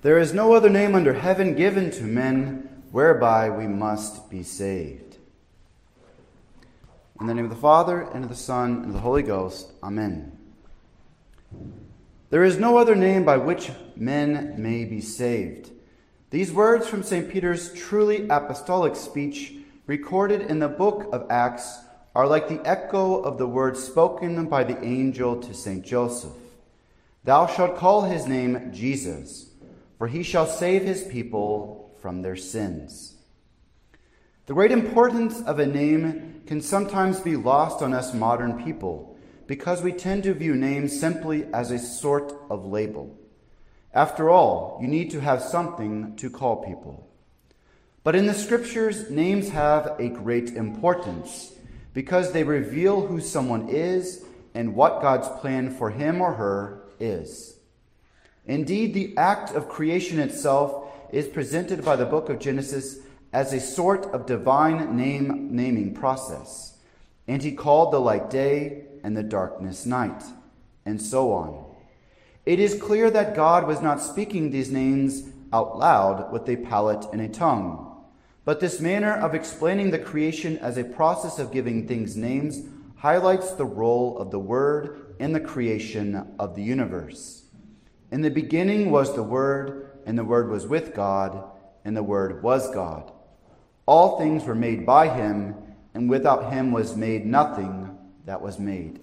There is no other name under heaven given to men whereby we must be saved. In the name of the Father, and of the Son, and of the Holy Ghost. Amen. There is no other name by which men may be saved. These words from St. Peter's truly apostolic speech, recorded in the book of Acts, are like the echo of the words spoken by the angel to St. Joseph Thou shalt call his name Jesus for he shall save his people from their sins. The great importance of a name can sometimes be lost on us modern people because we tend to view names simply as a sort of label. After all, you need to have something to call people. But in the scriptures, names have a great importance because they reveal who someone is and what God's plan for him or her is. Indeed, the act of creation itself is presented by the book of Genesis as a sort of divine name naming process. And he called the light day and the darkness night, and so on. It is clear that God was not speaking these names out loud with a palate and a tongue. But this manner of explaining the creation as a process of giving things names highlights the role of the Word in the creation of the universe. In the beginning was the Word, and the Word was with God, and the Word was God. All things were made by him, and without him was made nothing that was made.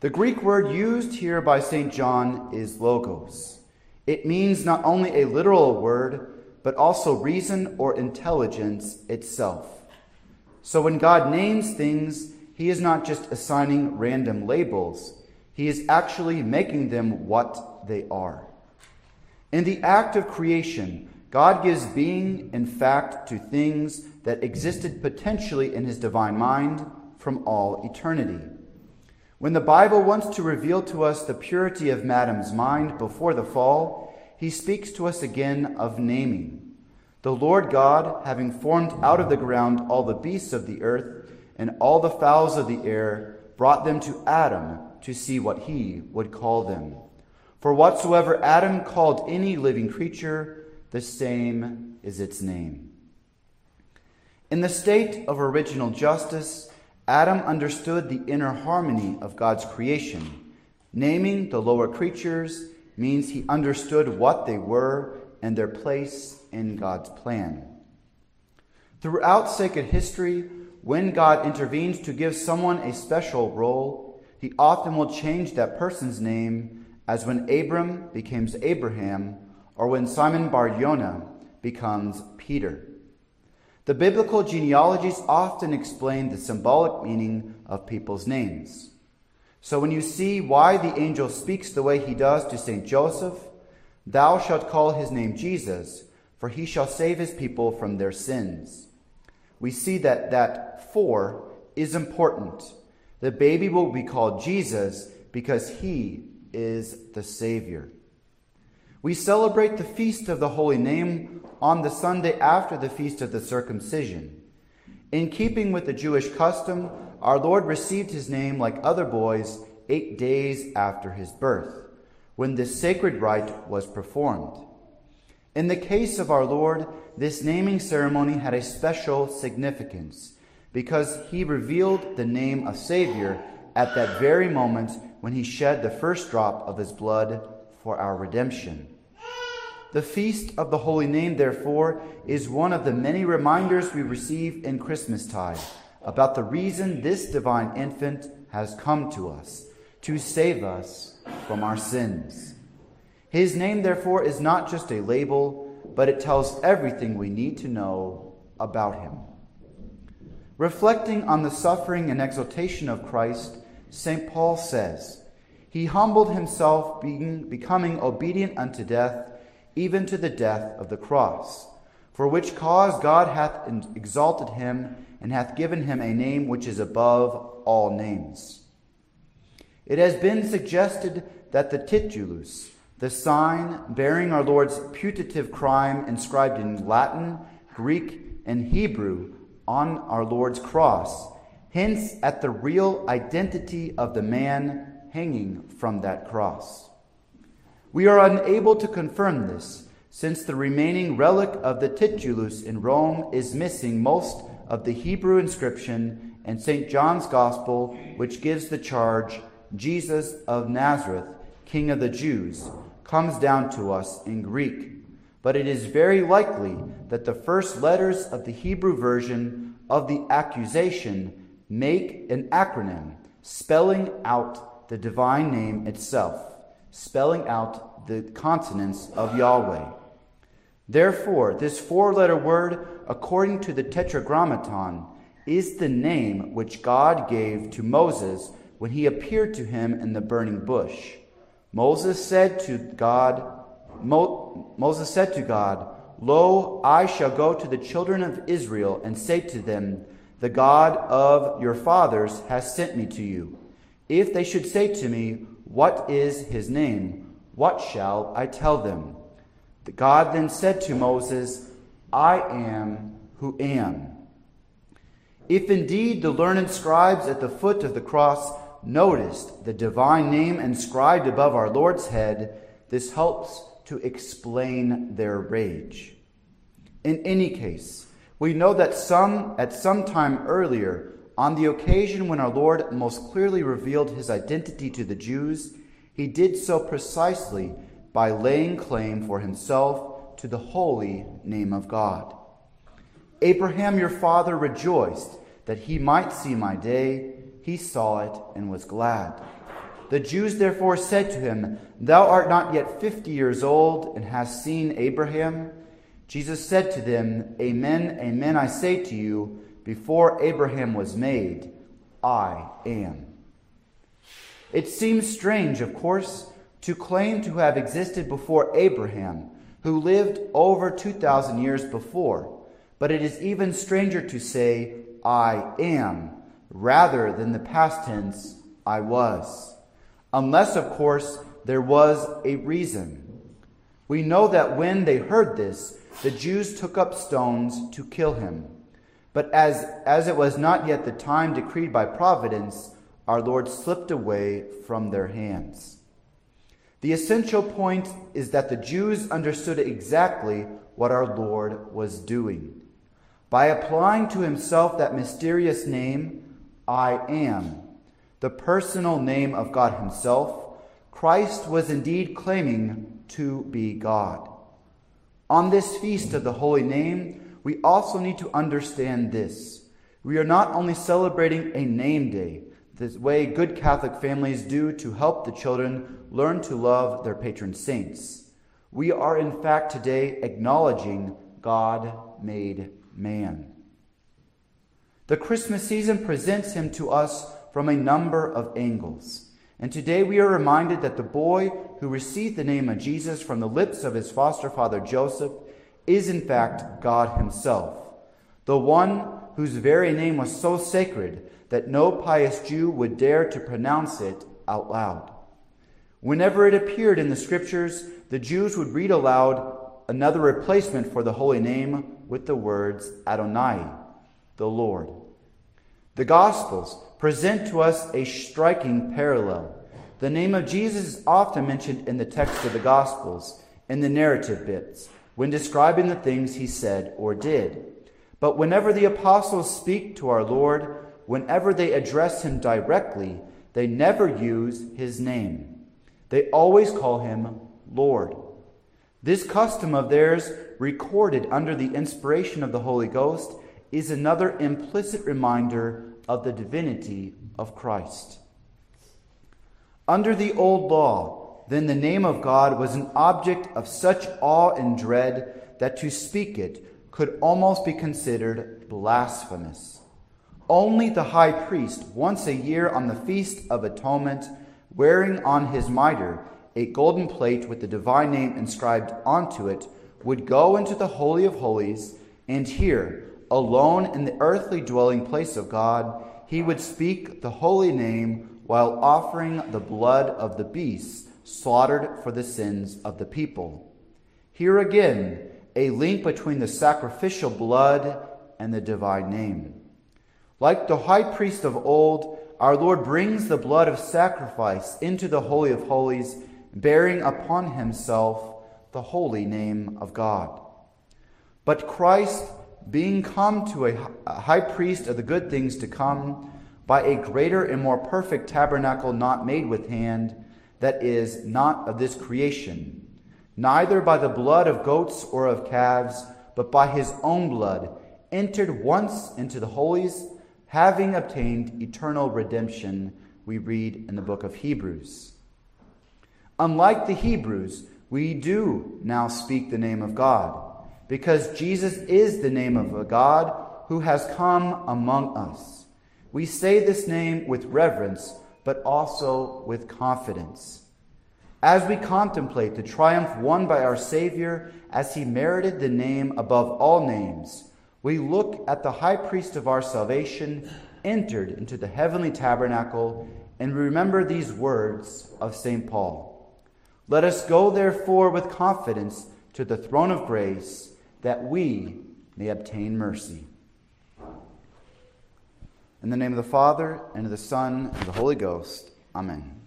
The Greek word used here by St. John is logos. It means not only a literal word, but also reason or intelligence itself. So when God names things, he is not just assigning random labels. He is actually making them what they are. In the act of creation, God gives being and fact to things that existed potentially in his divine mind from all eternity. When the Bible wants to reveal to us the purity of Adam's mind before the fall, he speaks to us again of naming. The Lord God, having formed out of the ground all the beasts of the earth and all the fowls of the air, brought them to Adam to see what he would call them. For whatsoever Adam called any living creature, the same is its name. In the state of original justice, Adam understood the inner harmony of God's creation. Naming the lower creatures means he understood what they were and their place in God's plan. Throughout sacred history, when God intervenes to give someone a special role, he often will change that person's name, as when Abram becomes Abraham, or when Simon Bar Yonah becomes Peter. The biblical genealogies often explain the symbolic meaning of people's names. So when you see why the angel speaks the way he does to St. Joseph, thou shalt call his name Jesus, for he shall save his people from their sins. We see that that for is important the baby will be called Jesus because he is the Savior. We celebrate the feast of the Holy Name on the Sunday after the feast of the circumcision. In keeping with the Jewish custom, our Lord received his name like other boys eight days after his birth, when this sacred rite was performed. In the case of our Lord, this naming ceremony had a special significance because he revealed the name of Savior at that very moment when he shed the first drop of his blood for our redemption. The feast of the Holy Name, therefore, is one of the many reminders we receive in Christmastide about the reason this divine infant has come to us to save us from our sins. His name, therefore, is not just a label, but it tells everything we need to know about him. Reflecting on the suffering and exaltation of Christ, St. Paul says, He humbled himself, being, becoming obedient unto death, even to the death of the cross, for which cause God hath exalted him and hath given him a name which is above all names. It has been suggested that the titulus, the sign bearing our Lord's putative crime inscribed in Latin, Greek, and Hebrew, on our Lord's cross hints at the real identity of the man hanging from that cross. We are unable to confirm this, since the remaining relic of the titulus in Rome is missing most of the Hebrew inscription and St. John's Gospel, which gives the charge, Jesus of Nazareth, King of the Jews, comes down to us in Greek. But it is very likely that the first letters of the Hebrew version of the accusation make an acronym spelling out the divine name itself, spelling out the consonants of Yahweh. Therefore, this four letter word, according to the Tetragrammaton, is the name which God gave to Moses when he appeared to him in the burning bush. Moses said to God, Mo, Moses said to God, Lo, I shall go to the children of Israel and say to them, The God of your fathers has sent me to you. If they should say to me, What is his name? What shall I tell them? The God then said to Moses, I am who am. If indeed the learned scribes at the foot of the cross noticed the divine name inscribed above our Lord's head, this helps to explain their rage. In any case, we know that some at some time earlier, on the occasion when our Lord most clearly revealed his identity to the Jews, he did so precisely by laying claim for himself to the holy name of God. Abraham your father rejoiced that he might see my day. He saw it and was glad. The Jews therefore said to him, Thou art not yet fifty years old, and hast seen Abraham? Jesus said to them, Amen, amen, I say to you, before Abraham was made, I am. It seems strange, of course, to claim to have existed before Abraham, who lived over 2,000 years before, but it is even stranger to say, I am, rather than the past tense, I was unless, of course, there was a reason. We know that when they heard this, the Jews took up stones to kill him. But as, as it was not yet the time decreed by providence, our Lord slipped away from their hands. The essential point is that the Jews understood exactly what our Lord was doing. By applying to himself that mysterious name, I am, the personal name of God Himself, Christ was indeed claiming to be God. On this feast of the Holy Name, we also need to understand this. We are not only celebrating a name day, the way good Catholic families do to help the children learn to love their patron saints. We are, in fact, today acknowledging God made man. The Christmas season presents him to us from a number of angles. And today we are reminded that the boy who received the name of Jesus from the lips of his foster father Joseph is in fact God himself, the one whose very name was so sacred that no pious Jew would dare to pronounce it out loud. Whenever it appeared in the scriptures, the Jews would read aloud another replacement for the holy name with the words Adonai, the Lord. The Gospels present to us a striking parallel. The name of Jesus is often mentioned in the text of the Gospels, in the narrative bits, when describing the things he said or did. But whenever the apostles speak to our Lord, whenever they address him directly, they never use his name. They always call him Lord. This custom of theirs, recorded under the inspiration of the Holy Ghost, is another implicit reminder of the divinity of Christ. Under the old law, then the name of God was an object of such awe and dread that to speak it could almost be considered blasphemous. Only the high priest, once a year on the Feast of Atonement, wearing on his mitre a golden plate with the divine name inscribed onto it, would go into the Holy of Holies and hear alone in the earthly dwelling place of God, he would speak the holy name while offering the blood of the beasts slaughtered for the sins of the people. Here again, a link between the sacrificial blood and the divine name. Like the high priest of old, our Lord brings the blood of sacrifice into the Holy of Holies bearing upon himself the holy name of God. But Christ, being come to a high priest of the good things to come, by a greater and more perfect tabernacle not made with hand, that is, not of this creation, neither by the blood of goats or of calves, but by his own blood, entered once into the holies, having obtained eternal redemption, we read in the book of Hebrews. Unlike the Hebrews, we do now speak the name of God, because Jesus is the name of a God who has come among us. We say this name with reverence, but also with confidence. As we contemplate the triumph won by our Savior as he merited the name above all names, we look at the high priest of our salvation entered into the heavenly tabernacle and remember these words of St. Paul. Let us go, therefore, with confidence to the throne of grace that we may obtain mercy. In the name of the Father, and of the Son, and of the Holy Ghost. Amen.